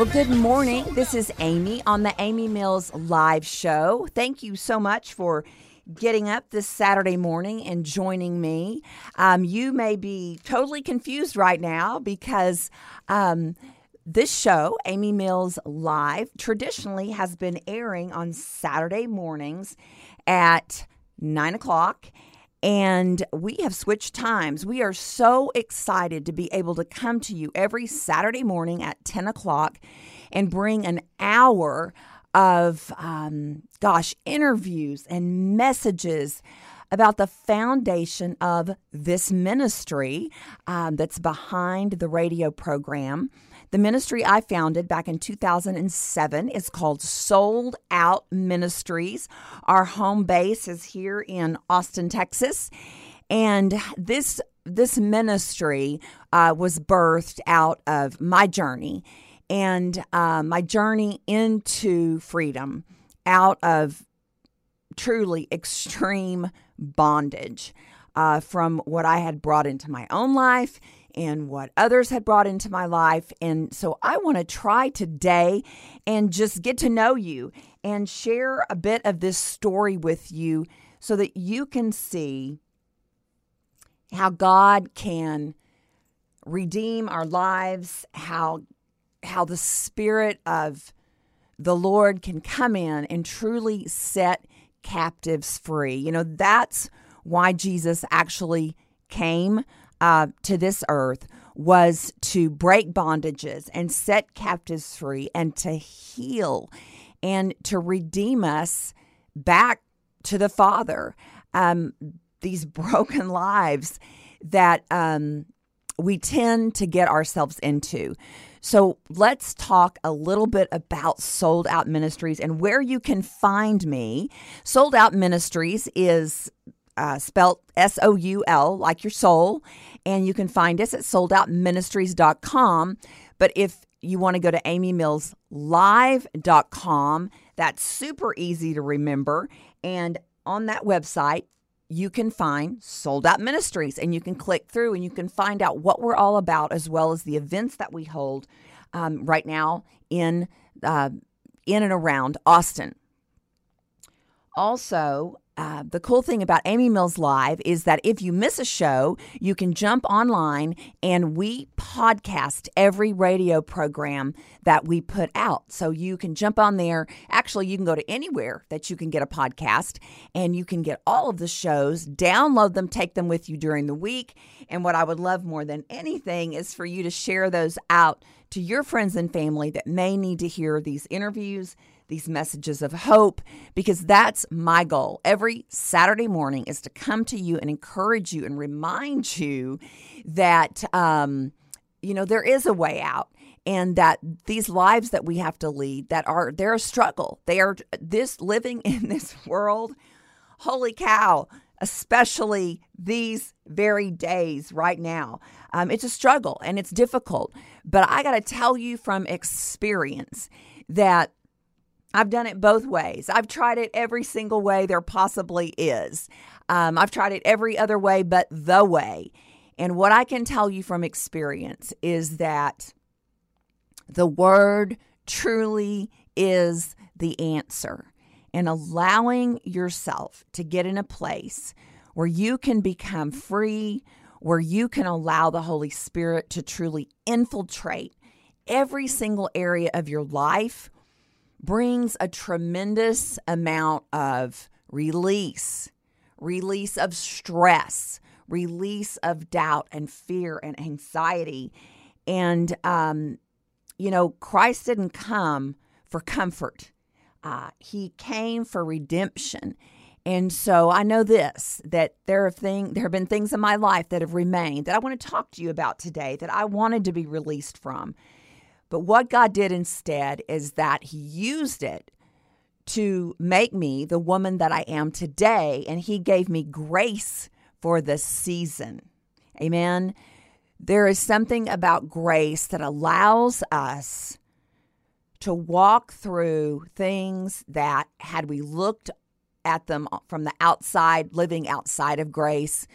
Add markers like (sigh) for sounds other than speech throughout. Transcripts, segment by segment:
Well, good morning. This is Amy on the Amy Mills Live Show. Thank you so much for getting up this Saturday morning and joining me. Um, you may be totally confused right now because um, this show, Amy Mills Live, traditionally has been airing on Saturday mornings at nine o'clock and we have switched times. We are so excited to be able to come to you every Saturday morning at 10 o'clock and bring an hour of, um, gosh, interviews and messages about the foundation of this ministry um, that's behind the radio program. The ministry I founded back in 2007 is called Sold Out Ministries. Our home base is here in Austin, Texas. And this this ministry uh, was birthed out of my journey and uh, my journey into freedom out of truly extreme bondage uh, from what I had brought into my own life and what others had brought into my life. And so I want to try today and just get to know you and share a bit of this story with you so that you can see how God can redeem our lives, how how the spirit of the Lord can come in and truly set captives free. You know, that's why Jesus actually came uh, to this earth was to break bondages and set captives free and to heal and to redeem us back to the Father. Um, these (laughs) broken lives that um, we tend to get ourselves into. So let's talk a little bit about Sold Out Ministries and where you can find me. Sold Out Ministries is uh, spelt S O U L, like your soul. And you can find us at soldoutministries.com. But if you want to go to amymillslive.com, that's super easy to remember. And on that website, you can find Sold Out Ministries and you can click through and you can find out what we're all about as well as the events that we hold um, right now in uh, in and around Austin. Also, uh, the cool thing about Amy Mills Live is that if you miss a show, you can jump online and we podcast every radio program that we put out. So you can jump on there. Actually, you can go to anywhere that you can get a podcast and you can get all of the shows, download them, take them with you during the week. And what I would love more than anything is for you to share those out to your friends and family that may need to hear these interviews these messages of hope because that's my goal. Every Saturday morning is to come to you and encourage you and remind you that um, you know there is a way out and that these lives that we have to lead that are they're a struggle. They are this living (laughs) in this world holy cow especially these very days right now um, it's a struggle and it's difficult but i got to tell you from experience that I've done it both ways. I've tried it every single way there possibly is. Um, I've tried it every other way but the way. And what I can tell you from experience is that the word truly is the answer. And allowing yourself to get in a place where you can become free, where you can allow the Holy Spirit to truly infiltrate every single area of your life brings a tremendous amount of release, release of stress, release of doubt and fear and anxiety. And, um, you know, Christ didn't come for comfort, uh, He came for redemption. And so I know this that there have thing there have been things in my life that have remained that I want to talk to you about today that I wanted to be released from. But what God did instead is that He used it to make me the woman that I am today, and He gave me grace for the season. Amen. There is something about grace that allows us to walk through things that, had we looked at them from the outside, living outside of grace,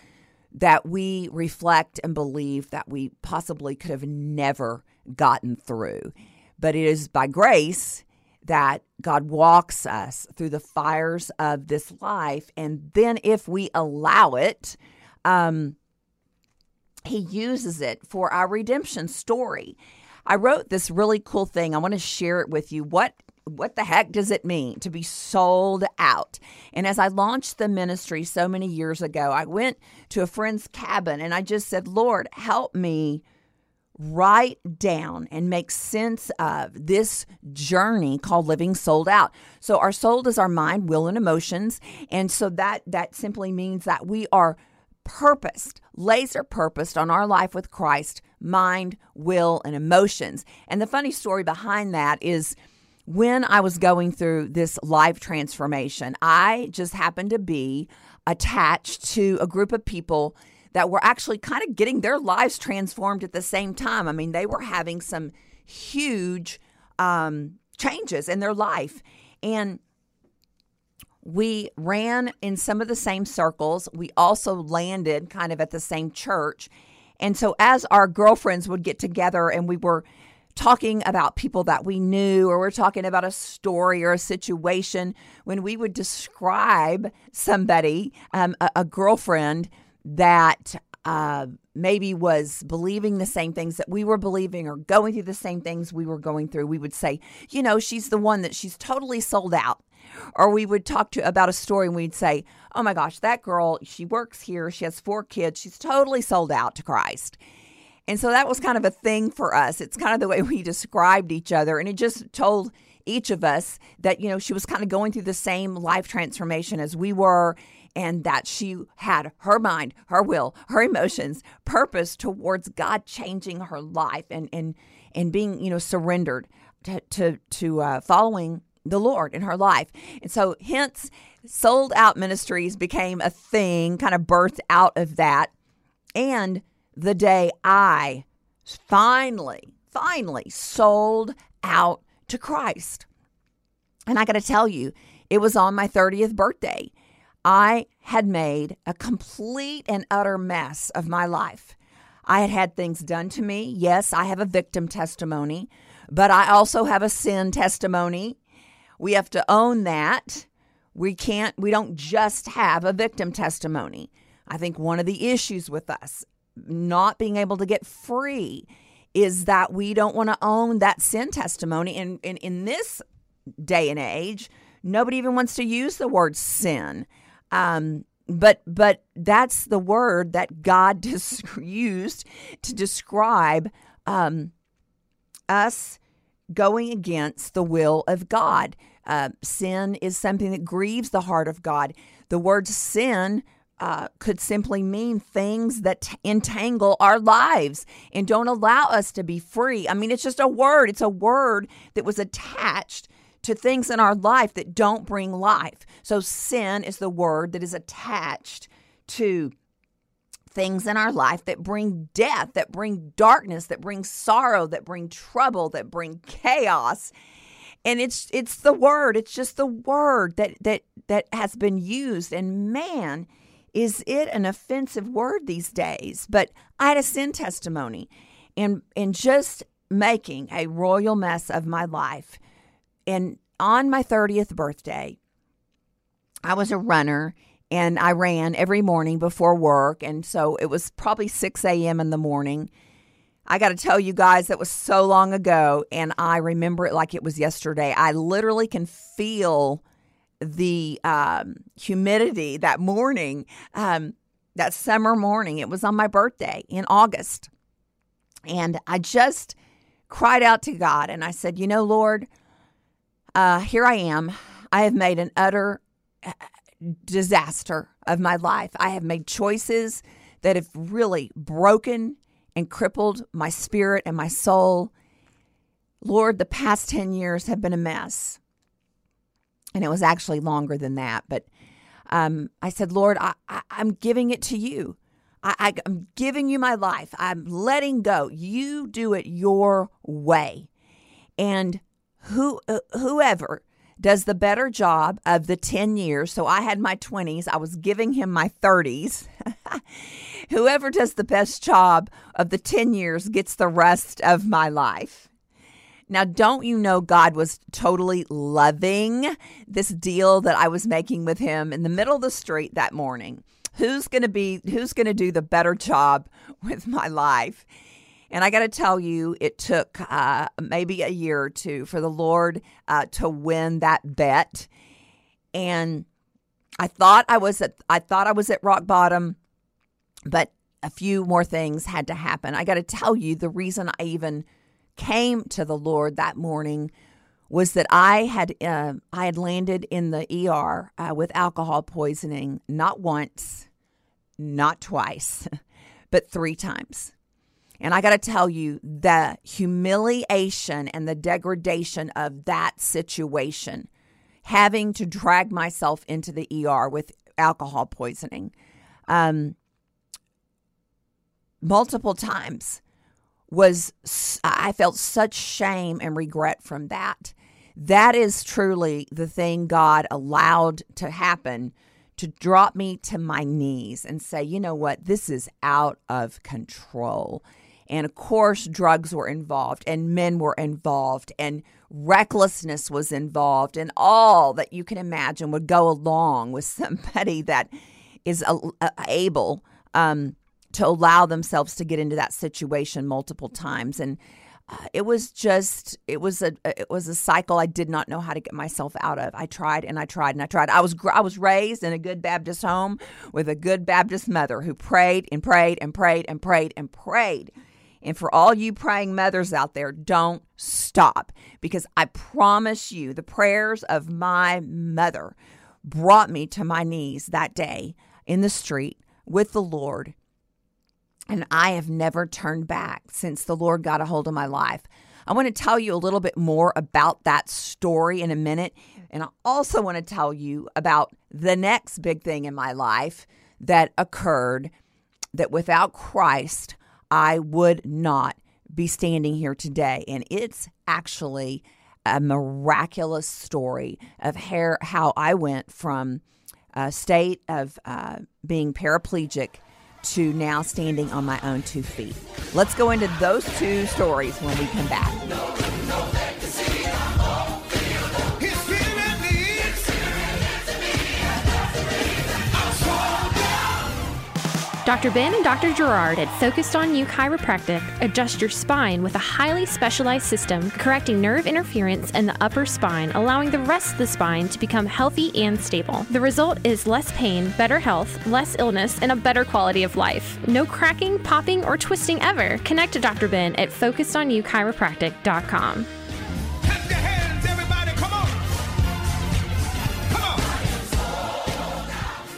that we reflect and believe that we possibly could have never gotten through. but it is by grace that God walks us through the fires of this life. And then, if we allow it, um, He uses it for our redemption story. I wrote this really cool thing. I want to share it with you. What what the heck does it mean to be sold out? And as I launched the ministry so many years ago, I went to a friend's cabin and I just said, Lord, help me write down and make sense of this journey called living sold out. So our soul is our mind, will and emotions, and so that that simply means that we are purposed, laser purposed on our life with Christ, mind, will and emotions. And the funny story behind that is when I was going through this life transformation, I just happened to be attached to a group of people that were actually kind of getting their lives transformed at the same time. I mean, they were having some huge um, changes in their life. And we ran in some of the same circles. We also landed kind of at the same church. And so, as our girlfriends would get together and we were talking about people that we knew, or we're talking about a story or a situation, when we would describe somebody, um, a, a girlfriend, that uh, maybe was believing the same things that we were believing or going through the same things we were going through, we would say, you know, she's the one that she's totally sold out. Or we would talk to about a story and we'd say, oh my gosh, that girl, she works here, she has four kids, she's totally sold out to Christ. And so that was kind of a thing for us. It's kind of the way we described each other. And it just told each of us that, you know, she was kind of going through the same life transformation as we were and that she had her mind, her will, her emotions, purpose towards God changing her life and and and being you know surrendered to to, to uh, following the Lord in her life. And so, hence, sold out ministries became a thing, kind of birthed out of that. And the day I finally, finally sold out to Christ. And I got to tell you, it was on my 30th birthday. I had made a complete and utter mess of my life. I had had things done to me. Yes, I have a victim testimony, but I also have a sin testimony. We have to own that. We can't, we don't just have a victim testimony. I think one of the issues with us not being able to get free is that we don't want to own that sin testimony. And in, in, in this day and age, nobody even wants to use the word sin. Um, but but that's the word that God dis- (laughs) used to describe um, us going against the will of God. Uh, sin is something that grieves the heart of God. The word sin uh, could simply mean things that t- entangle our lives and don't allow us to be free. I mean, it's just a word. It's a word that was attached to things in our life that don't bring life. So, sin is the word that is attached to things in our life that bring death, that bring darkness, that bring sorrow, that bring trouble, that bring chaos. And it's it's the word, it's just the word that that that has been used and man, is it an offensive word these days? But I had a sin testimony and and just making a royal mess of my life and on my 30th birthday, I was a runner and I ran every morning before work. And so it was probably 6 a.m. in the morning. I got to tell you guys, that was so long ago. And I remember it like it was yesterday. I literally can feel the um, humidity that morning, um, that summer morning. It was on my birthday in August. And I just cried out to God and I said, You know, Lord, uh, here I am. I have made an utter disaster of my life. I have made choices that have really broken and crippled my spirit and my soul. Lord, the past 10 years have been a mess. And it was actually longer than that. But um, I said, Lord, I, am giving it to you. I, I'm giving you my life. I'm letting go. You do it your way. And who uh, whoever does the better job of the 10 years. So I had my 20s, I was giving him my 30s. (laughs) whoever does the best job of the 10 years gets the rest of my life. Now, don't you know God was totally loving this deal that I was making with him in the middle of the street that morning? Who's going to be who's going to do the better job (laughs) with my life? And I got to tell you, it took uh, maybe a year or two for the Lord uh, to win that bet. And I thought I was at I thought I was at rock bottom, but a few more things had to happen. I got to tell you, the reason I even came to the Lord that morning was that I had uh, I had landed in the ER uh, with alcohol poisoning not once, not twice, (laughs) but three times. And I got to tell you, the humiliation and the degradation of that situation, having to drag myself into the ER with alcohol poisoning, um, multiple times was I felt such shame and regret from that. That is truly the thing God allowed to happen to drop me to my knees and say, you know what, this is out of control. And of course, drugs were involved, and men were involved, and recklessness was involved, and all that you can imagine would go along with somebody (laughs) that is able um, to allow themselves to get into that situation multiple times and uh, it was just it was a it was a cycle I did not know how to get myself out of. I tried and I tried and I tried. I was I was raised in a good Baptist home with a good Baptist mother who prayed and prayed and prayed and prayed and prayed. And for all you praying mothers out there, don't stop because I promise you the prayers of my mother brought me to my knees that day in the street with the Lord and I have never turned back since the Lord got a hold of my life. I want to tell you a little bit more about that story in a minute. And I also want to tell you about the next big thing in my life that occurred that without Christ, I would not be standing here today. And it's actually a miraculous story of how I went from a state of uh, being paraplegic to now standing on my own two feet. Let's go into those two stories when we come back. Dr. Ben and Dr. Gerard at Focused on You Chiropractic adjust your spine with a highly specialized system correcting nerve interference in the upper spine, allowing the rest of the spine to become healthy and stable. The result is less pain, better health, less illness, and a better quality of life. No cracking, popping, or twisting ever. Connect to Dr. Ben at focusedonyouchiropractic.com.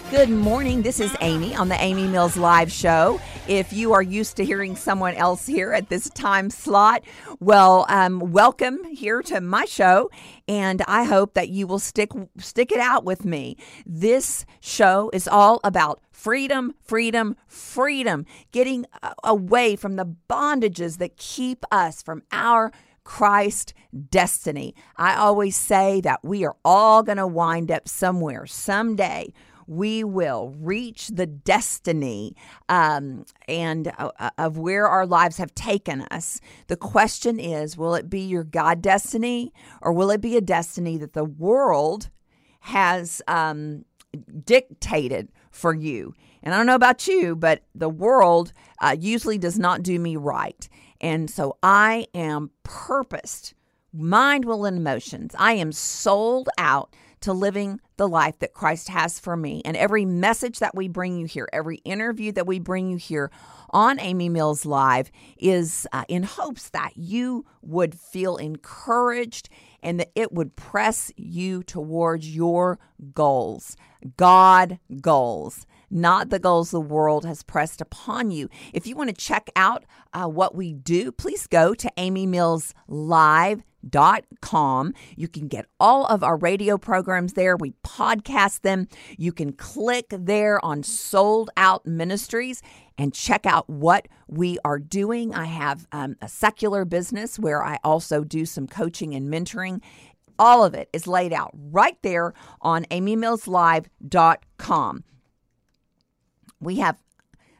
Good morning. This is Amy on the Amy Mills Live Show. If you are used to hearing someone else here at this time slot, well, um, welcome here to my show, and I hope that you will stick stick it out with me. This show is all about freedom, freedom, freedom, getting away from the bondages that keep us from our Christ destiny. I always say that we are all going to wind up somewhere someday we will reach the destiny um, and uh, uh, of where our lives have taken us. The question is will it be your God destiny or will it be a destiny that the world has um, dictated for you? And I don't know about you, but the world uh, usually does not do me right. And so I am purposed, mind, will, and emotions. I am sold out to living the life that Christ has for me. And every message that we bring you here, every interview that we bring you here on Amy Mills Live is uh, in hopes that you would feel encouraged and that it would press you towards your goals, God goals not the goals the world has pressed upon you. If you want to check out uh, what we do, please go to amymillslive.com. You can get all of our radio programs there. We podcast them. You can click there on Sold Out Ministries and check out what we are doing. I have um, a secular business where I also do some coaching and mentoring. All of it is laid out right there on amymillslive.com we have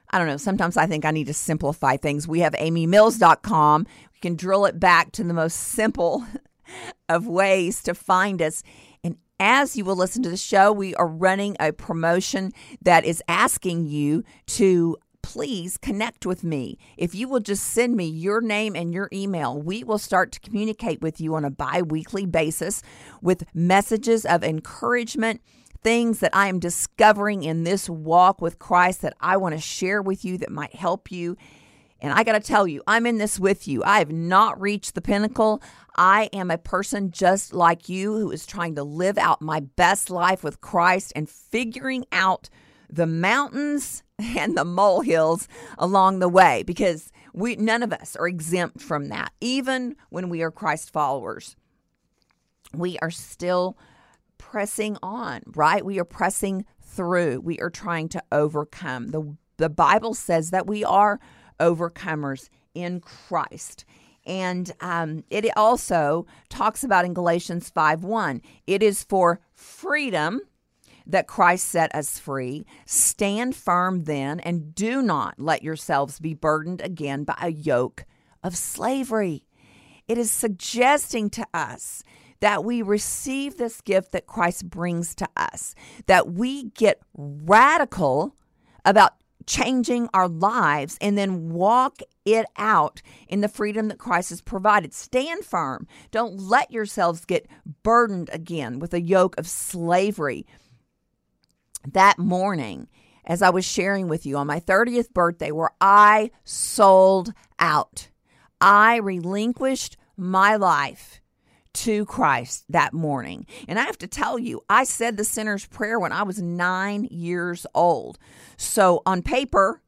I don't know. Sometimes I think I need to simplify things. We have amymills.com. You can drill it back to the most simple (laughs) of ways to find us. And as you will listen to the show, we are running a promotion that is asking you to please connect with me. If you will just send me your name and your email, we will start to communicate with you on a bi weekly basis with messages of encouragement. Things that I am discovering in this walk with Christ that I want to share with you that might help you and I got to tell you, I'm in this with you. I have not reached the pinnacle. I am a person just like you who is trying to live out my best life with Christ and figuring out the mountains (laughs) and the molehills along the way because we none of us are exempt from that. Even when we are Christ followers, we are still pressing on, right? We are pressing through. We are trying to overcome. The the Bible says that we are overcomers in Christ. And um, it also talks about in Galatians 5 1, it is for freedom that Christ set us free. Stand firm then, and do not let yourselves be burdened again by a yoke of slavery. It is suggesting to us that we receive this gift that Christ brings to us, that we get radical about changing our lives and then walk it out in the freedom that Christ has provided. Stand firm. Don't let yourselves get burdened again with a yoke of slavery. That morning, as I was sharing with you on my 30th birthday, where I sold out, I relinquished my life to Christ that morning. And I have to tell you, I said the sinner's prayer when I was nine years old. So on paper,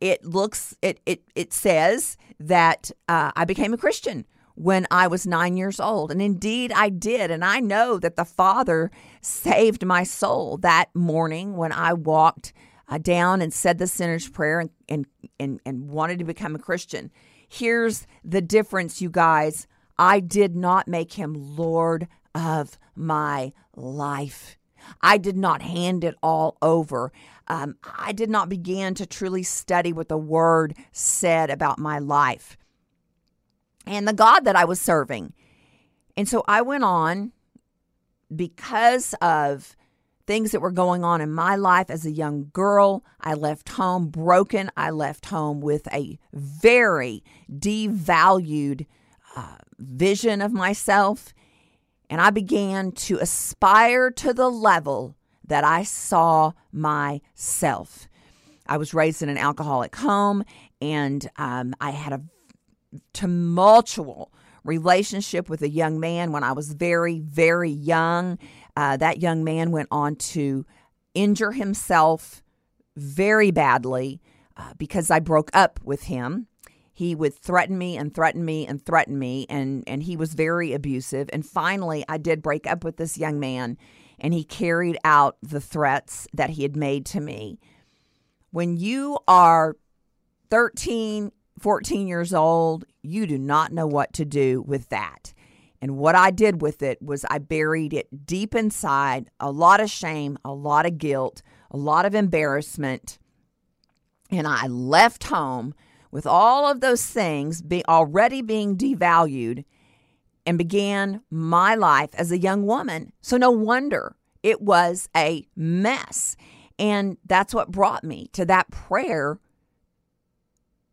it looks it it it says that uh, I became a Christian when I was nine years old, and indeed I did. And I know that the Father saved my soul that morning when I walked uh, down and said the sinner's prayer and, and and and wanted to become a Christian. Here's the difference, you guys. I did not make him Lord of my life. I did not hand it all over. Um, I did not begin to truly study what the word said about my life and the God that I was serving. And so I went on because of things that were going on in my life as a young girl. I left home broken. I left home with a very devalued uh, vision of myself. And I began to aspire to the level that I saw myself. I was raised in an alcoholic home, and um, I had a tumultuous relationship with a young man when I was very, very young. Uh, that young man went on to injure himself very badly uh, because I broke up with him he would threaten me and threaten me and threaten me and and he was very abusive. And finally I did break up with this young man and he carried out the threats that he had made to me. When you are 13 14 years old you do not know what to do with that. And what I did with it was I buried it deep inside a lot of shame a lot of guilt a lot of embarrassment and I left home with all of those things be already being devalued and began my life as a young woman. So no wonder it was a mess. And that's what brought me to that prayer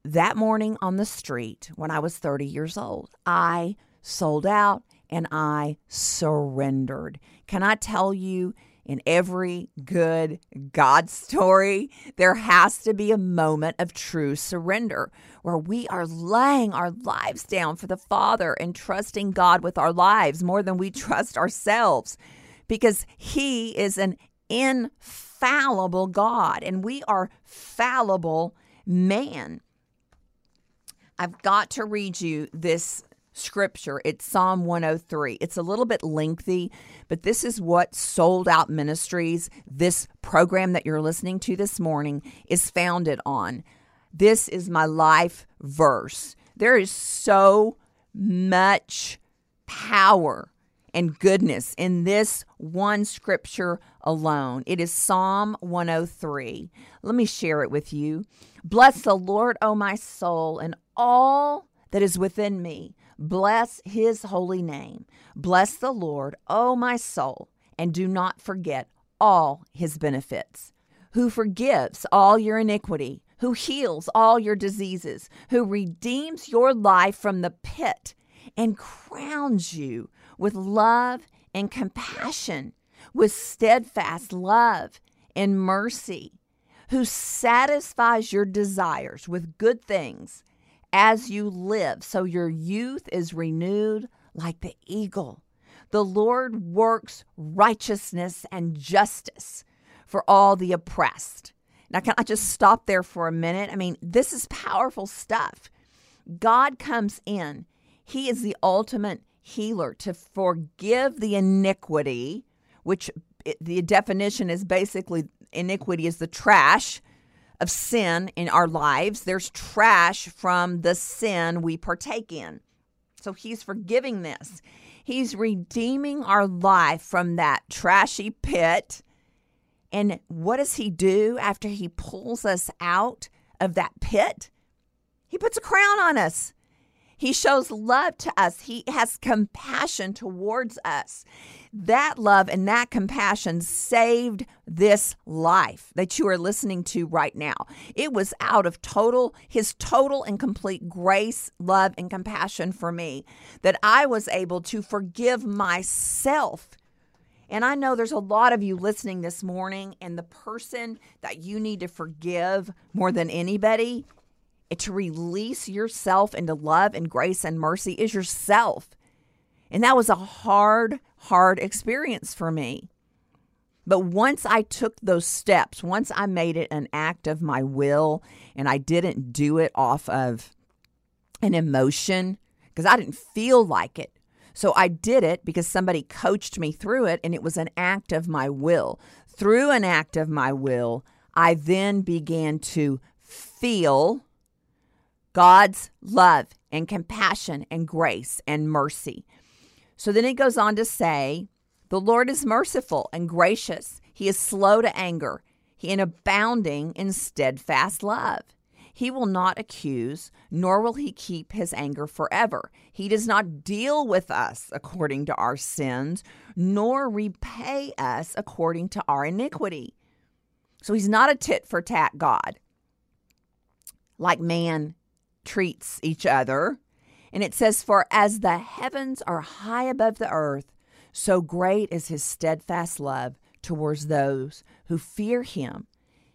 that morning on the street when I was 30 years old. I sold out and I surrendered. Can I tell you? In every good God story, there has to be a moment of true surrender where we are laying our lives down for the Father and trusting God with our lives more than we trust ourselves because He is an infallible God and we are fallible man. I've got to read you this scripture. It's Psalm 103. It's a little bit lengthy, but this is what Sold Out Ministries, this program that you're listening to this morning, is founded on. This is my life verse. There is so much power and goodness in this one scripture alone. It is Psalm 103. Let me share it with you. Bless the Lord, O my soul, and all that is within me. Bless his holy name. Bless the Lord, O my soul, and do not forget all his benefits. Who forgives all your iniquity, who heals all your diseases, who redeems your life from the pit and crowns you with love and compassion, with steadfast love and mercy, who satisfies your desires with good things as you live, so your youth is renewed like the eagle. The Lord works righteousness and justice for all the oppressed. Now, can I just stop there for a minute? I mean, this is powerful stuff. God comes in, He is the ultimate healer to forgive the iniquity, which the definition is basically iniquity is the trash of sin in our lives. There's trash from the sin we partake in. So he's forgiving this. He's redeeming our life from that trashy pit. And what does he do after he pulls us out of that pit? He puts a crown on us. He shows love to us. He has compassion towards us. That love and that compassion saved this life that you are listening to right now. It was out of total, his total and complete grace, love, and compassion for me that I was able to forgive myself. And I know there's a lot of you listening this morning, and the person that you need to forgive more than anybody to release yourself into love and grace and mercy is yourself. And that was a hard, hard experience for me. But once I took those steps, once I made it an act of my will and I didn't do it off of an emotion because I didn't feel like it. So I did it because somebody coached me through it and it was an act of my will. Through an act of my will, I then began to feel God's love and compassion and grace and mercy. So then it goes on to say, The Lord is merciful and gracious. He is slow to anger, he and abounding in steadfast love. He will not accuse, nor will he keep his anger forever. He does not deal with us according to our sins, nor repay us according to our iniquity. So he's not a tit for tat God like man treats each other. And it says, For as the heavens are high above the earth, so great is his steadfast love towards those who fear him.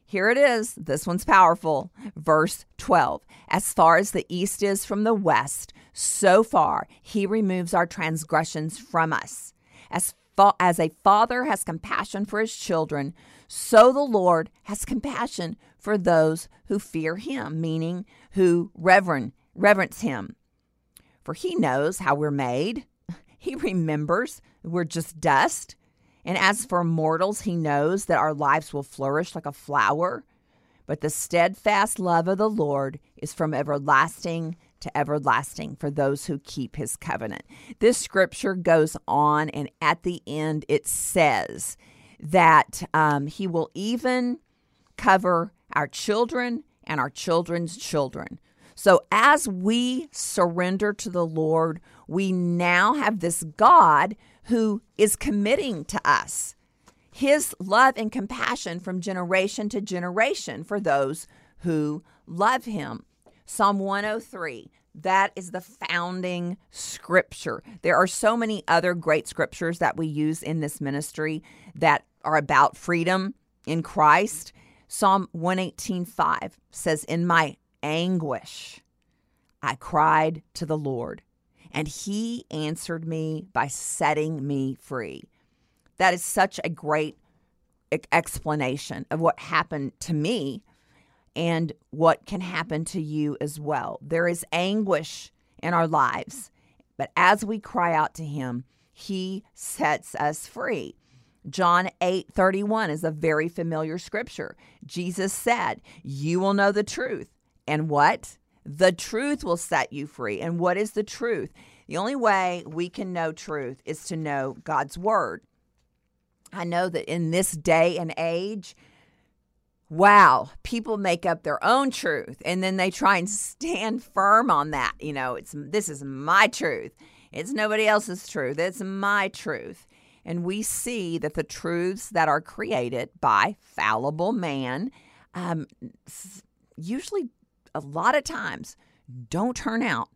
Here it is. This one's powerful. Verse 12 As far as the east is from the west, so far he removes our transgressions from us. As, fa- as a father has compassion for his children, so the Lord has compassion for those who fear him, meaning who reverend, reverence him. For he knows how we're made. (laughs) He remembers we're just dust. And as for mortals, he knows that our lives will flourish like a flower. But the steadfast love of the Lord is from everlasting to everlasting for those who keep his covenant. This scripture goes on, and at the end it says that um, he will even cover our children and our children's children. So as we surrender to the Lord, we now have this God who is committing to us his love and compassion from generation to generation for those who love him. Psalm 103, that is the founding scripture. There are so many other great scriptures that we use in this ministry that are about freedom in Christ. Psalm 118:5 says, "In my anguish I cried to the Lord, and he answered me by setting me free." That is such a great explanation of what happened to me and what can happen to you as well. There is anguish in our lives, but as we cry out to him, he sets us free. John 8 31 is a very familiar scripture. Jesus said, You will know the truth. And what? The truth will set you free. And what is the truth? The only way we can know truth is to know God's word. I know that in this day and age, wow, people make up their own truth and then they try and stand firm on that. You know, it's this is my truth. It's nobody else's truth. It's my truth. And we see that the truths that are created by fallible man, um, usually a lot of times, don't turn out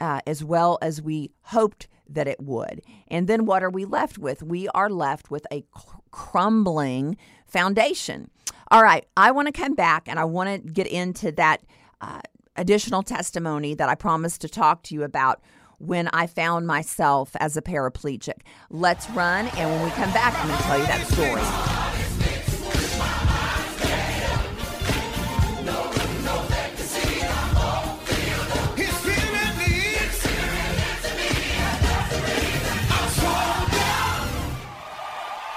uh, as well as we hoped that it would. And then what are we left with? We are left with a cr- crumbling foundation. All right, I want to come back and I want to get into that uh, additional testimony that I promised to talk to you about when I found myself as a paraplegic. Let's run, and when we come back, I'm going to tell you that story.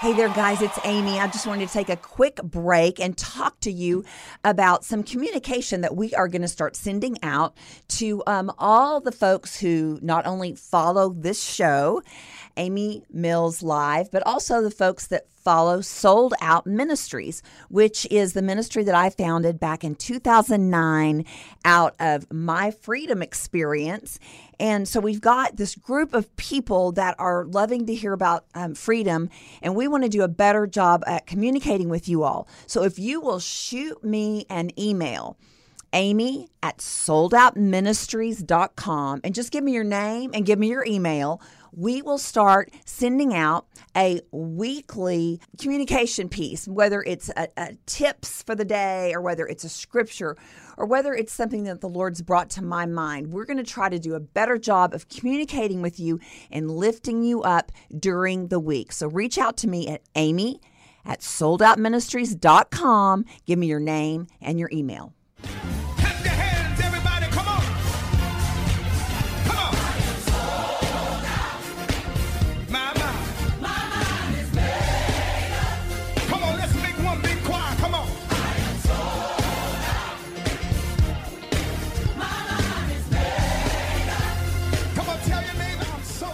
Hey there, guys, it's Amy. I just wanted to take a quick break and talk to you about some communication that we are going to start sending out to um, all the folks who not only follow this show, Amy Mills Live, but also the folks that follow Sold Out Ministries, which is the ministry that I founded back in 2009 out of my freedom experience. And so we've got this group of people that are loving to hear about um, freedom, and we want to do a better job at communicating with you all. So if you will shoot me an email, amy at soldoutministries.com, and just give me your name and give me your email we will start sending out a weekly communication piece, whether it's a, a tips for the day or whether it's a scripture or whether it's something that the Lord's brought to my mind. We're going to try to do a better job of communicating with you and lifting you up during the week. So reach out to me at Amy at soldoutministries.com. Give me your name and your email.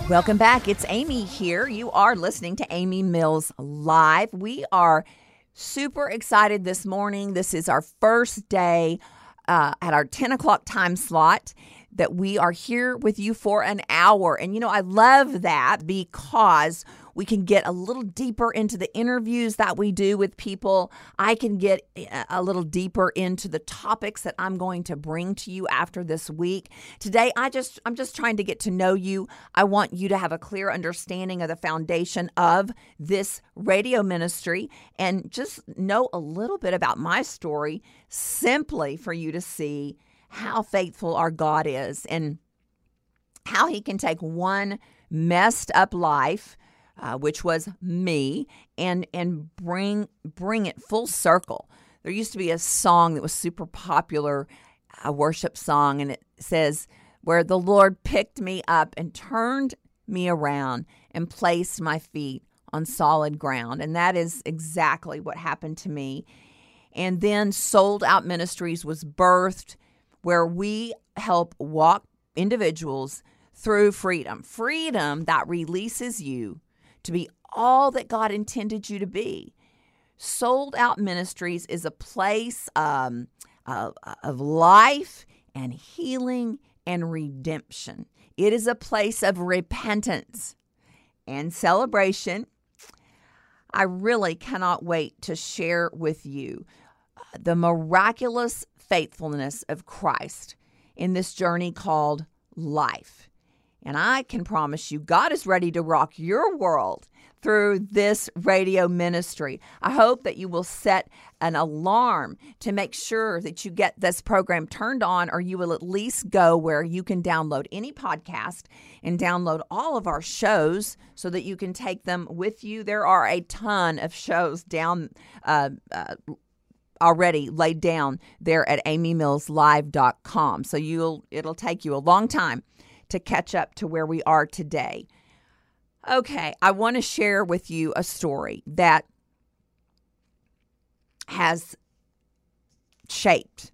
Welcome back. It's Amy here. You are listening to Amy Mills Live. We are super excited this morning. This is our first day uh, at our 10 o'clock time slot that we are here with you for an hour. And, you know, I love that because we can get a little deeper into the interviews that we do with people. I can get eh, a little deeper into the topics that I'm going to bring to you after this week. Today, I just I'm just trying to get to know you. I want you to have a clear understanding of the foundation of this radio ministry and just know a little bit about my story simply for you to see how faithful our God is and how he can take one messed up life uh, which was me, and and bring bring it full circle. There used to be a song that was super popular, a worship song, and it says, "Where the Lord picked me up and turned me around and placed my feet on solid ground," and that is exactly what happened to me. And then Sold Out Ministries was birthed, where we help walk individuals through freedom, freedom that releases you to be all that God intended you to be. Sold Out Ministries is a place um, uh, of life and healing and redemption. It is a place of repentance and celebration. I really cannot wait to share with you uh, the miraculous faithfulness of Christ in this journey called life. And I can promise you, God is ready to rock your world through this radio ministry. I hope that you will set an alarm to make sure that you get this program turned on, or you will at least go where you can download any podcast and download all of our shows so that you can take them with you. There are a ton of shows down. Uh, uh, already laid down there at amymillslive.com so you'll it'll take you a long time to catch up to where we are today. Okay, I want to share with you a story that has shaped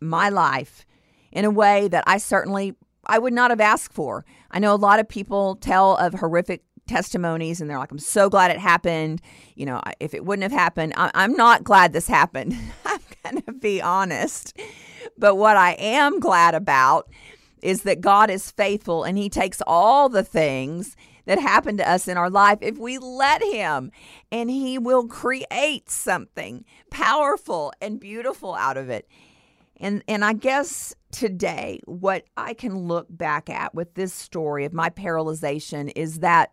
my life in a way that I certainly I would not have asked for. I know a lot of people tell of horrific testimonies and they're like, I'm so glad it happened. You know, if it wouldn't have happened, I- I'm not glad this happened. (laughs) I'm going to be honest. But what I am glad about is that God is faithful and He takes all the things that happen to us in our life if we let Him, and He will create something powerful and beautiful out of it. And and I guess today what I can look back at with this story of my paralyzation is that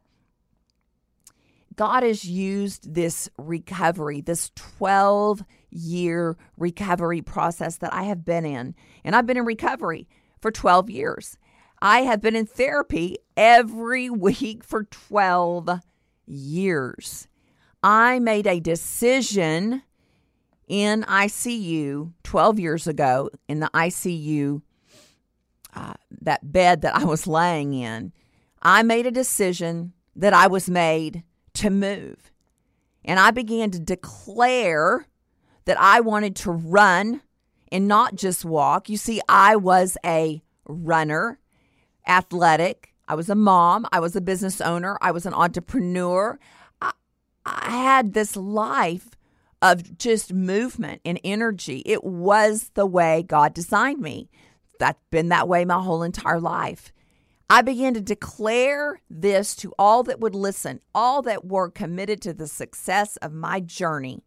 God has used this recovery, this 12 year recovery process that I have been in. And I've been in recovery for 12 years. I have been in therapy every (laughs) week for 12 years. I made a decision in ICU 12 years ago in the ICU, uh, that bed that I was laying in. I made a decision that I was made to move. And I began to declare that I wanted to run and not just walk. You see, I was a runner, athletic. I was a mom. I was a business owner. I was an entrepreneur. I, I had this life of just movement and energy. It was the way God designed me. That's been that way my whole entire life. I began to declare this to all that would listen, all that were committed to the success of my journey.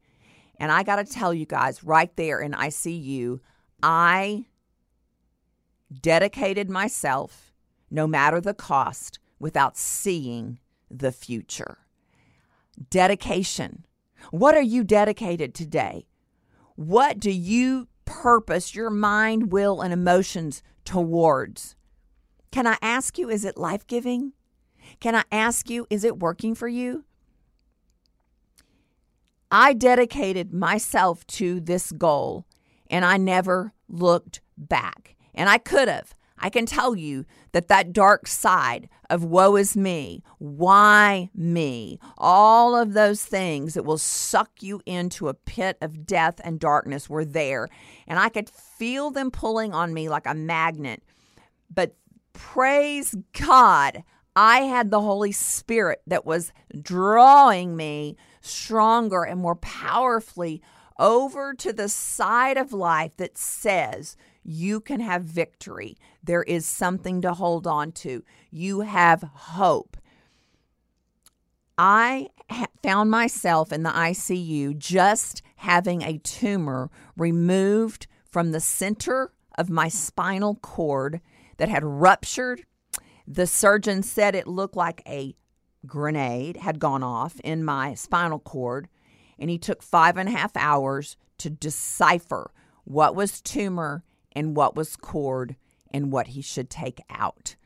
And I got to tell you guys, right there in ICU, I dedicated myself, no matter the cost, without seeing the future. Dedication. What are you dedicated today? What do you purpose your mind, will, and emotions towards? Can I ask you, is it life giving? Can I ask you, is it working for you? I dedicated myself to this goal and I never looked back. And I could have. I can tell you that that dark side of woe is me, why me, all of those things that will suck you into a pit of death and darkness were there. And I could feel them pulling on me like a magnet. But praise God, I had the Holy Spirit that was drawing me stronger and more powerfully over to the side of life that says, you can have victory. There is something to hold on to. You have hope. I found myself in the ICU just having a tumor removed from the center of my spinal cord that had ruptured. The surgeon said it looked like a grenade had gone off in my spinal cord, and he took five and a half hours to decipher what was tumor and what was cord and what he should take out.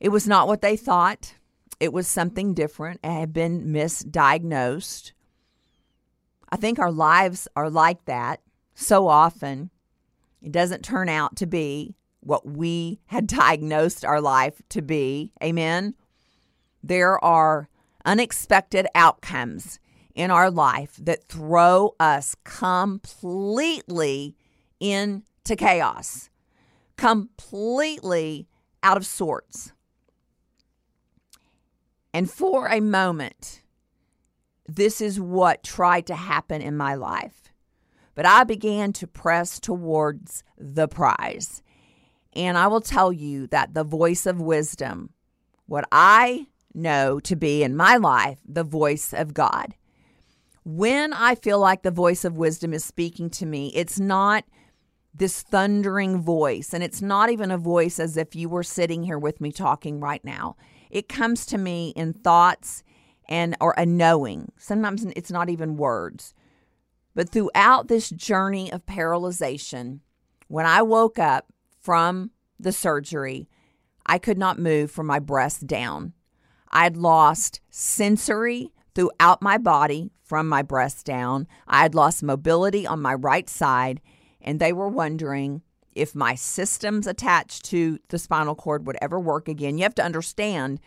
It was not what they thought. It was something different. It had been misdiagnosed. I think our lives are like that so often. It doesn't turn out to be what we had (laughs) diagnosed our life to be. Amen. There are unexpected outcomes in our life that throw us completely into chaos, completely out of sorts. And for a moment, this is what tried to happen in my life. But I began to press towards the prize. And I will tell you that the voice of wisdom, what I know to be in my life, the voice of God. When I feel like the voice of wisdom is speaking to me, it's not this thundering voice, and it's not even a voice as if you were sitting here with me talking right now. It comes to me in thoughts and or a knowing. Sometimes it's not even words. But throughout this journey of paralyzation, when I woke up from the surgery, I could not move from my breast down. I'd lost sensory throughout my body from my breast down. I had lost mobility on my right side, and they were wondering if my systems attached to the spinal cord would ever work again. You have to understand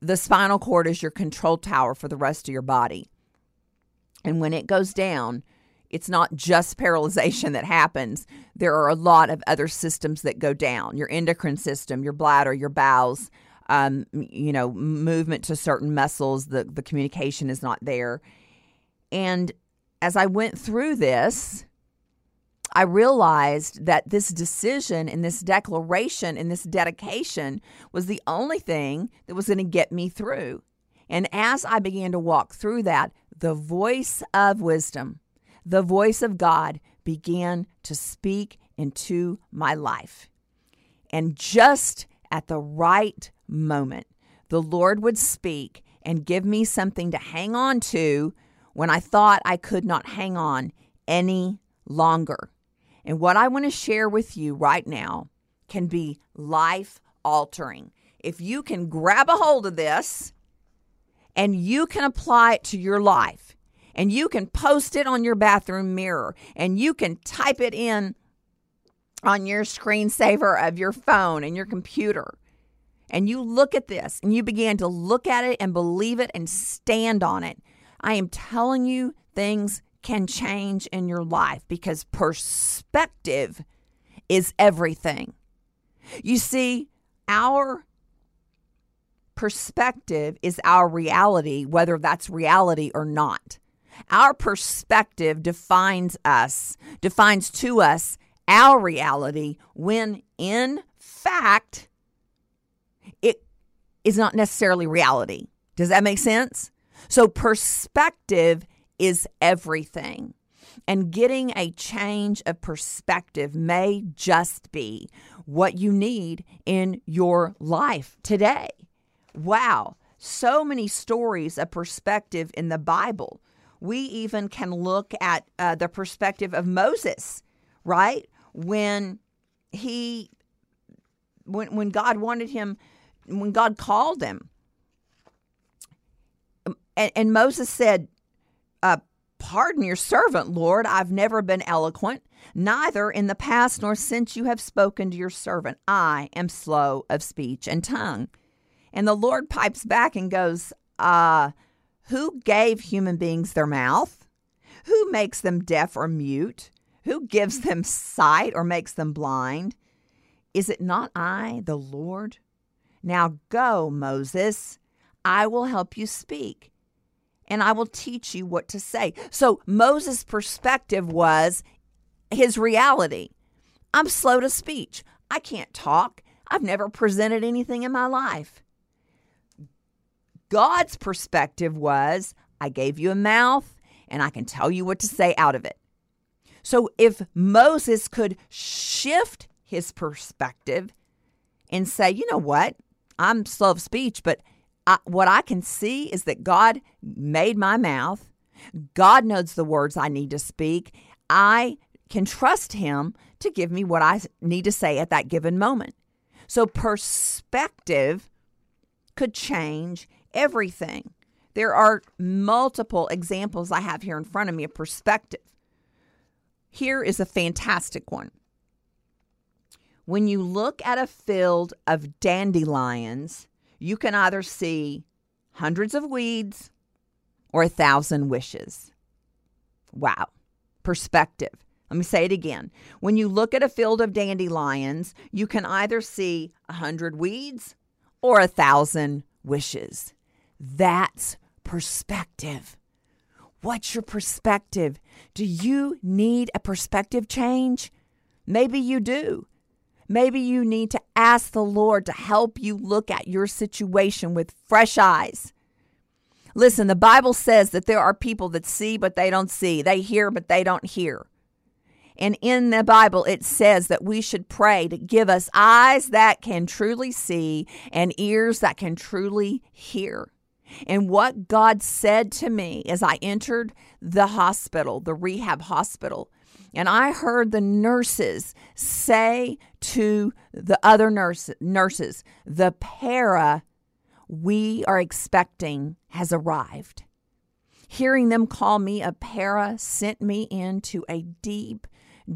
the spinal cord is your control tower for the rest of your body. And when it goes down, it's not just paralyzation that happens. There are a lot of other systems that go down your endocrine system, your bladder, your bowels, um, you know, movement to certain muscles. The the communication is not there. And as I went through this, I realized that this decision and this declaration and this dedication was the only thing that was going to get me through. And as I began to walk through that, the voice of wisdom, the voice of God began to speak into my life. And just at the right moment, the Lord would speak and give me something to hang on to when I thought I could not hang on any longer. And what I want to share with you right now can be life altering. If you can grab a hold of this and you can apply it to your life, and you can post it on your bathroom mirror, and you can type it in on your screensaver of your phone and your computer, and you look at this and you begin to look at it and believe it and stand on it, I am telling you, things can change in your life because perspective is everything. You see, our perspective is our reality, whether that's reality or not. Our perspective defines us, defines to us our reality when in fact is not necessarily reality. Does that make sense? So, perspective is everything. And getting a change of perspective may just be what you need in your life today. Wow, so many stories of perspective in the Bible. We even can look at uh, the perspective of Moses, right? When he, when, when God wanted him, when God called him, and, and Moses said, uh, Pardon your servant, Lord. I've never been eloquent, neither in the past nor since you have spoken to your servant. I am slow of speech and tongue. And the Lord pipes back and goes, Uh, who gave human beings their mouth? Who makes them deaf or mute? Who gives them sight or makes them blind? Is it not I, the Lord? Now go, Moses. I will help you speak and I will teach you what to say. So Moses' perspective was his reality. I'm slow to speech. I can't talk. I've never presented anything in my life. God's perspective was I gave you a mouth and I can tell you what to say out of it. So if Moses could shift his perspective and say, you know what? I'm slow of speech, but I, what I can see is that God made my mouth. God knows the words I need to speak. I can trust Him to give me what I need to say at that given moment. So, perspective could change everything. There are multiple examples I have here in front of me of perspective. Here is a fantastic one. When you look at a field of dandelions, you can either see hundreds of weeds or a thousand wishes. Wow. Perspective. Let me say it again. When you look at a field of dandelions, you can either see a hundred weeds or a thousand wishes. That's perspective. What's your perspective? Do you need a perspective change? Maybe you do. Maybe you need to ask the Lord to help you look at your situation with fresh eyes. Listen, the Bible says that there are people that see, but they don't see. They hear, but they don't hear. And in the Bible, it says that we should pray to give us eyes that can truly see and ears that can truly hear. And what God said to me as I entered the hospital, the rehab hospital, and I heard the nurses say to the other nurse, nurses, the para we are expecting has arrived. Hearing them call me a para sent me into a deep,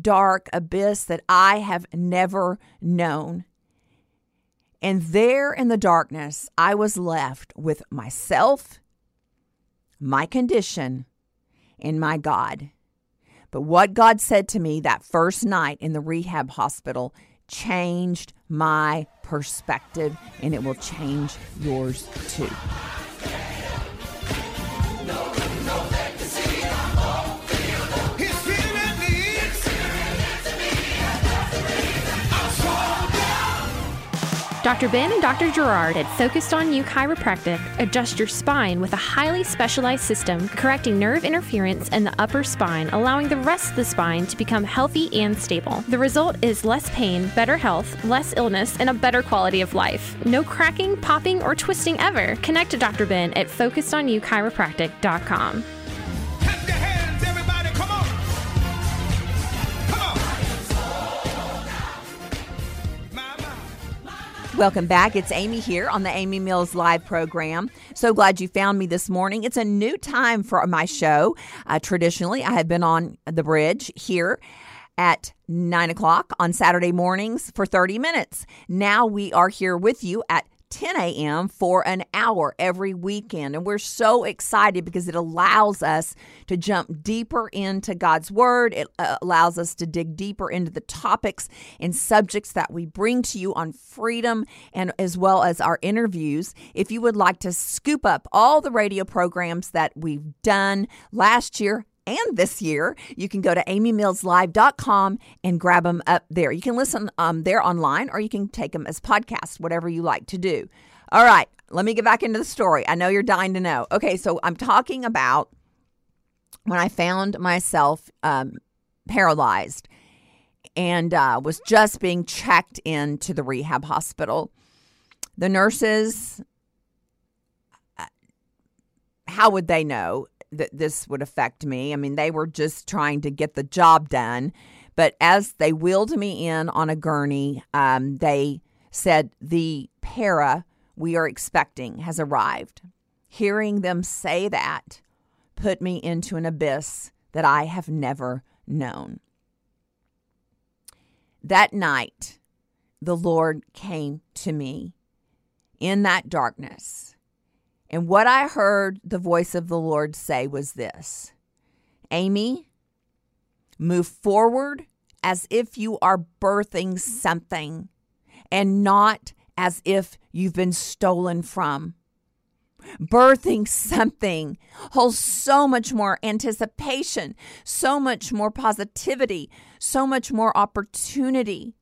dark abyss that I have never known. And there in the darkness, I was left with myself, my condition, and my God. But what God said to me that first night in the rehab hospital changed my perspective, and it will change yours too. Dr. Ben and Dr. Gerard at Focused on You Chiropractic adjust your spine with a highly specialized system correcting nerve interference in the upper spine, allowing the rest of the spine to become healthy and stable. The result is less pain, better health, less illness, and a better quality of life. No cracking, popping, or twisting ever. Connect to Dr. Ben at focusedonyouchiropractic.com. Welcome back. It's Amy here on the Amy Mills Live program. So glad you found me this morning. It's a new time for my show. Uh, traditionally, I have been on the bridge here at 9 o'clock on Saturday mornings for 30 minutes. Now we are here with you at 10 a.m. for an hour every weekend. And we're so excited because it allows us to jump deeper into God's Word. It uh, allows us to dig deeper into the topics and subjects that we bring to you on freedom and as well as our interviews. If you would like to scoop up all the radio programs that we've done last year, and this year, you can go to amymillslive.com and grab them up there. You can listen um, there online or you can take them as podcasts, whatever you like to do. All right, let me get back into the story. I know you're dying to know. Okay, so I'm talking about when I found myself um, paralyzed and uh, was just being checked into the rehab hospital. The nurses, uh, how would they know? That this would affect me. I mean, they were just trying to get the job done. But as they wheeled me in on a gurney, um, they said, The para we are expecting has arrived. Hearing them say that put me into an abyss that I have never known. That night, the Lord came to me in that darkness and what I heard the voice of the Lord say was this Amy, move forward as if you are birthing something and not as if you've been stolen from. Birthing something holds so much more anticipation, so much more positivity, so much more opportunity.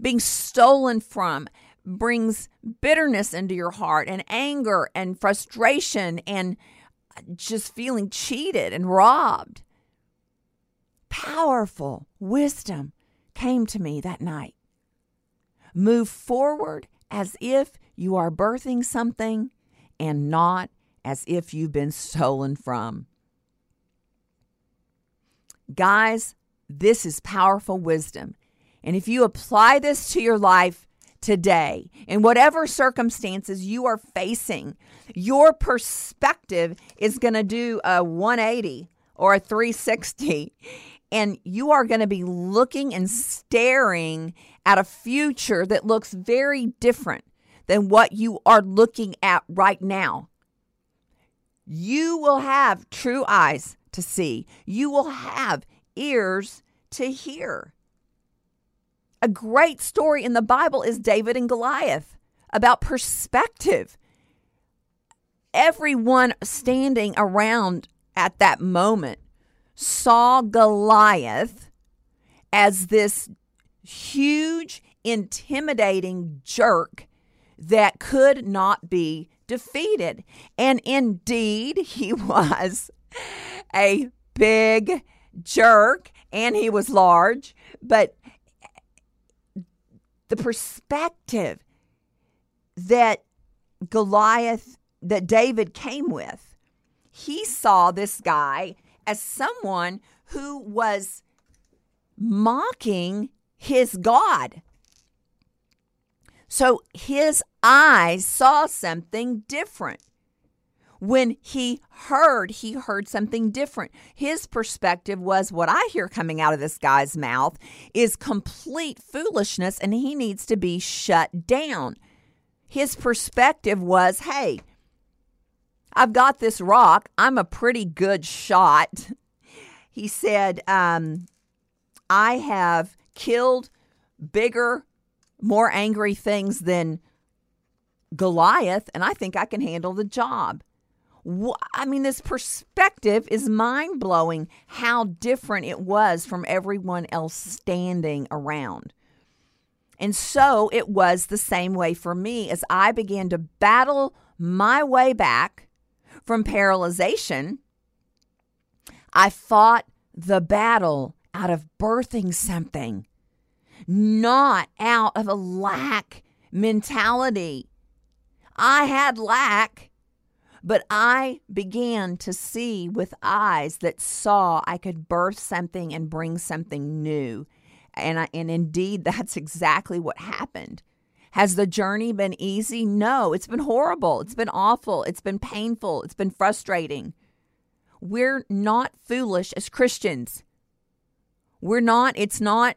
Being stolen from brings bitterness into your heart and anger and frustration and just feeling cheated and robbed. Powerful wisdom came to me that night. Move forward as if you are birthing something and not as if you've been stolen from. Guys, this is powerful wisdom. And if you apply this to your life, today, in whatever circumstances you are facing, your perspective is going to do a 180 or a 360. And you are going to be looking and staring at a future that looks very different than what you are looking at right now. You will have true eyes to see, you will have ears to hear. A great story in the Bible is David and Goliath about perspective. Everyone standing around at that moment saw Goliath as this huge, intimidating jerk that could not be defeated. And indeed, he (laughs) was a big jerk and he was large, but the perspective that Goliath, that David came with. He saw this guy as someone who was mocking his God. So his eyes saw something different. When he heard, he heard something different. His perspective was what I hear coming out of this guy's mouth is complete foolishness and he needs to be shut down. His perspective was hey, I've got this rock. I'm a pretty good shot. (laughs) He said, um, I have killed bigger, more angry things than Goliath, and I think I can handle the job. I mean, this perspective is mind blowing how different it was from everyone else standing around. And so it was the same way for me as I began to battle my way back from paralyzation. I fought the battle out of birthing something, not out of a lack mentality. I had lack but I began to see with eyes that saw I could birth something and bring something new. And, I, and indeed, (laughs) that's exactly what happened. Has the journey been easy? No, it's been horrible. It's been awful. It's been painful. It's been frustrating. We're not foolish as Christians. We're not, it's not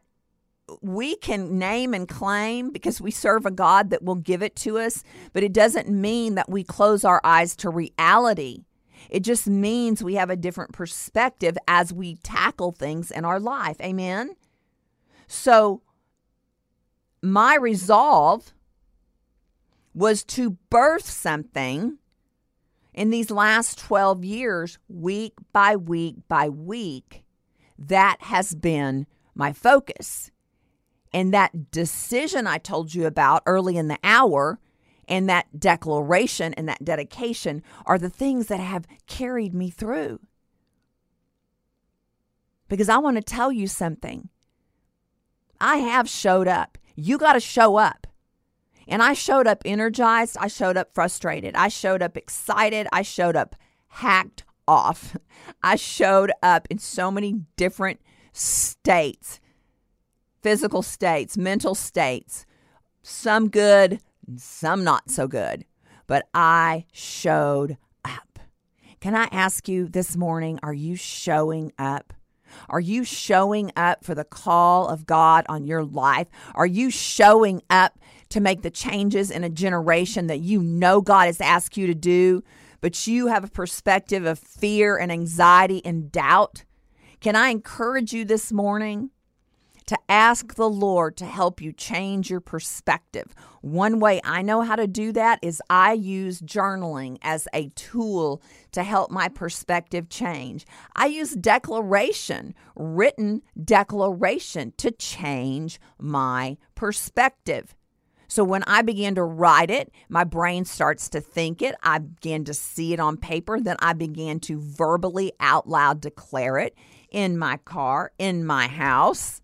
we can name and claim because we serve a God that will give it to us, but it doesn't mean that we close our eyes to reality. It just means we have a different perspective as we tackle things in our life. Amen? So, my resolve was to birth something in these last 12 years, week by week by week. That has been my focus. And that decision I told you about early in the hour and that declaration and that dedication are the things that have carried me through. Because I want to tell you something. I have showed up. You got to show up. And I showed up energized. I showed up frustrated. I showed up excited. I showed up hacked off. (laughs) I showed up in so many different states physical states, mental states, some good, some not so good. But I showed up. Can I ask you this morning, are you showing up? Are you showing up for the call of God on your life? Are you showing up to make the changes in a generation that you know God has asked you to do, but you have a perspective of fear and anxiety and doubt? Can I encourage you this morning? To ask the Lord to help you change your perspective. One way I know how to do that is I use journaling as a tool to help my perspective change. I use declaration, written declaration, to change my perspective. So when I began to write it, my brain starts to think it. I begin to see it on paper. Then I began to verbally out loud declare it in my car, in my house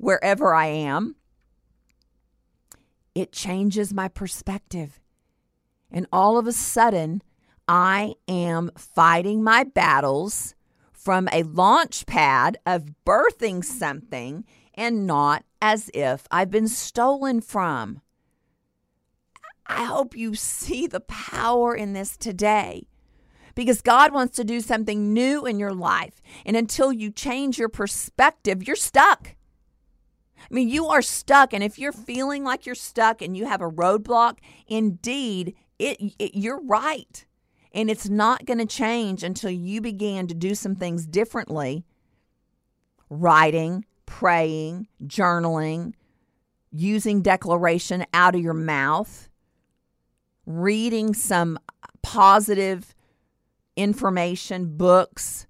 wherever I am, it changes my perspective. And all of a sudden, I am fighting my battles from a launch pad of birthing something and not as if I've been stolen from. I hope you see the power in this today because God wants to do something new in your life. And until you change your perspective, you're stuck. I mean, you are stuck. And if you're feeling like you're stuck and you have a roadblock, indeed, it, it you're right. And it's not going to change until you begin to do some things differently writing, praying, journaling, using declaration out of your mouth, reading some positive information, books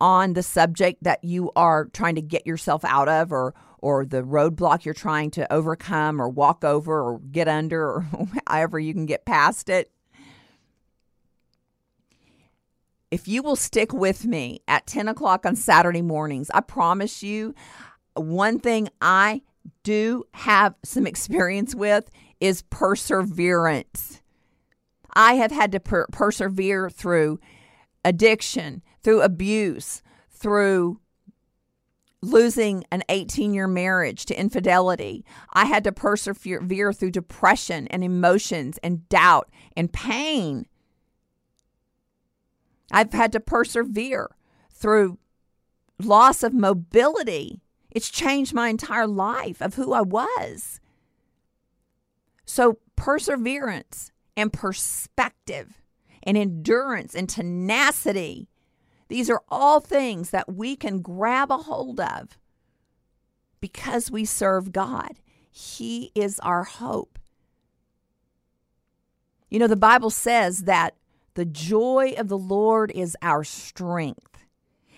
on the subject that you are trying to get yourself out of or or the roadblock you're trying to overcome or walk over or get under or (laughs) however you can get past it. If you will stick with me at 10 o'clock on Saturday mornings, I promise you, one thing I do have some experience with is perseverance. I have had to per- persevere through addiction, through abuse, through losing an 18 year marriage to infidelity. I had to persevere through depression and emotions and doubt and pain. I've had to persevere through loss of mobility. It's changed my entire life of who I was. So, perseverance and perspective and endurance and tenacity these are all things that we can grab a hold of because we serve God. He is our hope. You know, the Bible says that the joy of the Lord is our strength.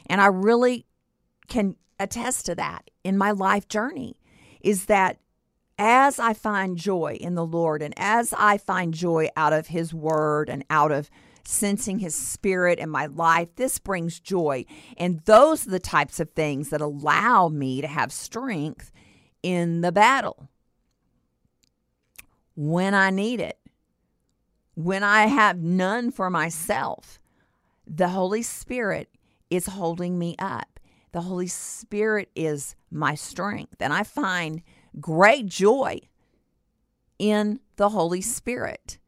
And I really can attest to that in my life journey is that as I find joy in the Lord and as I find joy out of His Word and out of sensing His Spirit in my life, this brings joy. And those are the types of things that allow me to have strength in the battle when I need it. When I have none for myself, the Holy Spirit is holding me up. The Holy Spirit is my strength. And I find great joy in the Holy Spirit,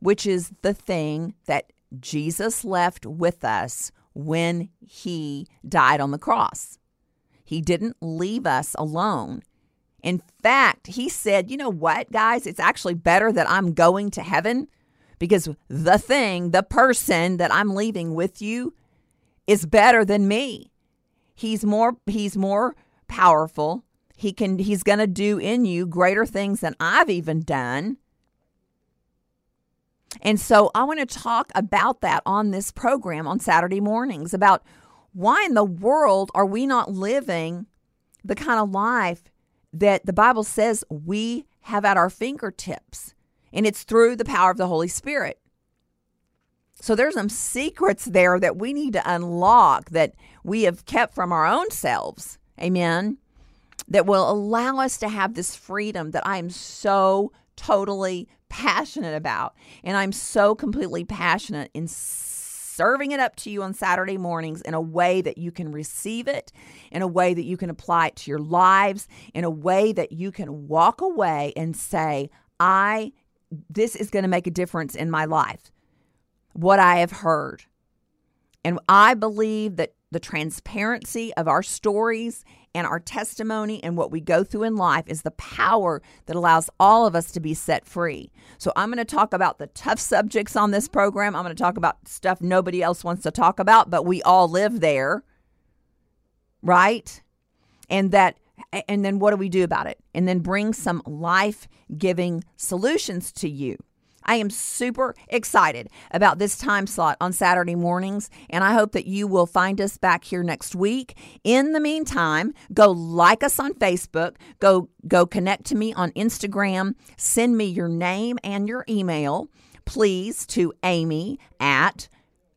which is the thing that Jesus left with us when he died on the cross. He didn't leave us alone. In fact, he said, You know what, guys? It's actually better that I'm going to heaven because the thing, the person that I'm leaving with you is better than me. He's more he's more powerful. He can he's going to do in you greater things than I've even done. And so I want to talk about that on this program on Saturday mornings about why in the world are we not living the kind of life that the Bible says we have at our fingertips? And it's through the power of the Holy Spirit. So there's some secrets there that we need to unlock that we have kept from our own selves. Amen. That will allow us to have this freedom that I am so totally passionate about. And I'm so completely passionate in serving it up to you on Saturday mornings in a way that you can receive it, in a way that you can apply it to your lives, in a way that you can walk away and say, I this is going to make a difference in my life. What I have heard. And I believe that the transparency of our stories and our testimony and what we go through in life is the power that allows all of us to be set free. So, I'm going to talk about the tough subjects on this program. I'm going to talk about stuff nobody else wants to talk about, but we all live there, right? And that and then what do we do about it? And then bring some life giving solutions to you. I am super excited about this time slot on Saturday mornings, and I hope that you will find us back here next week. In the meantime, go like us on Facebook, go go connect to me on Instagram, send me your name and your email, please, to Amy at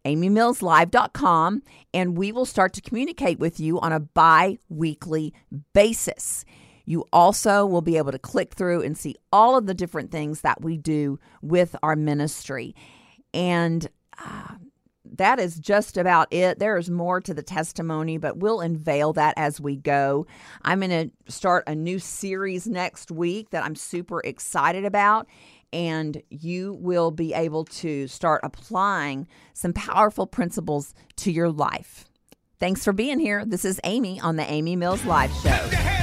amymillslive.com, and we will start to communicate with you on a bi weekly basis. You also will be able to click through and see all of the different things that we do with our ministry. And uh, that is just about it. There is more to the testimony, but we'll unveil that as we go. I'm going to start a new series next week that I'm super excited about and you will be able to start applying some powerful principles to your life. Thanks for being here. This is Amy on the Amy Mills Live Show.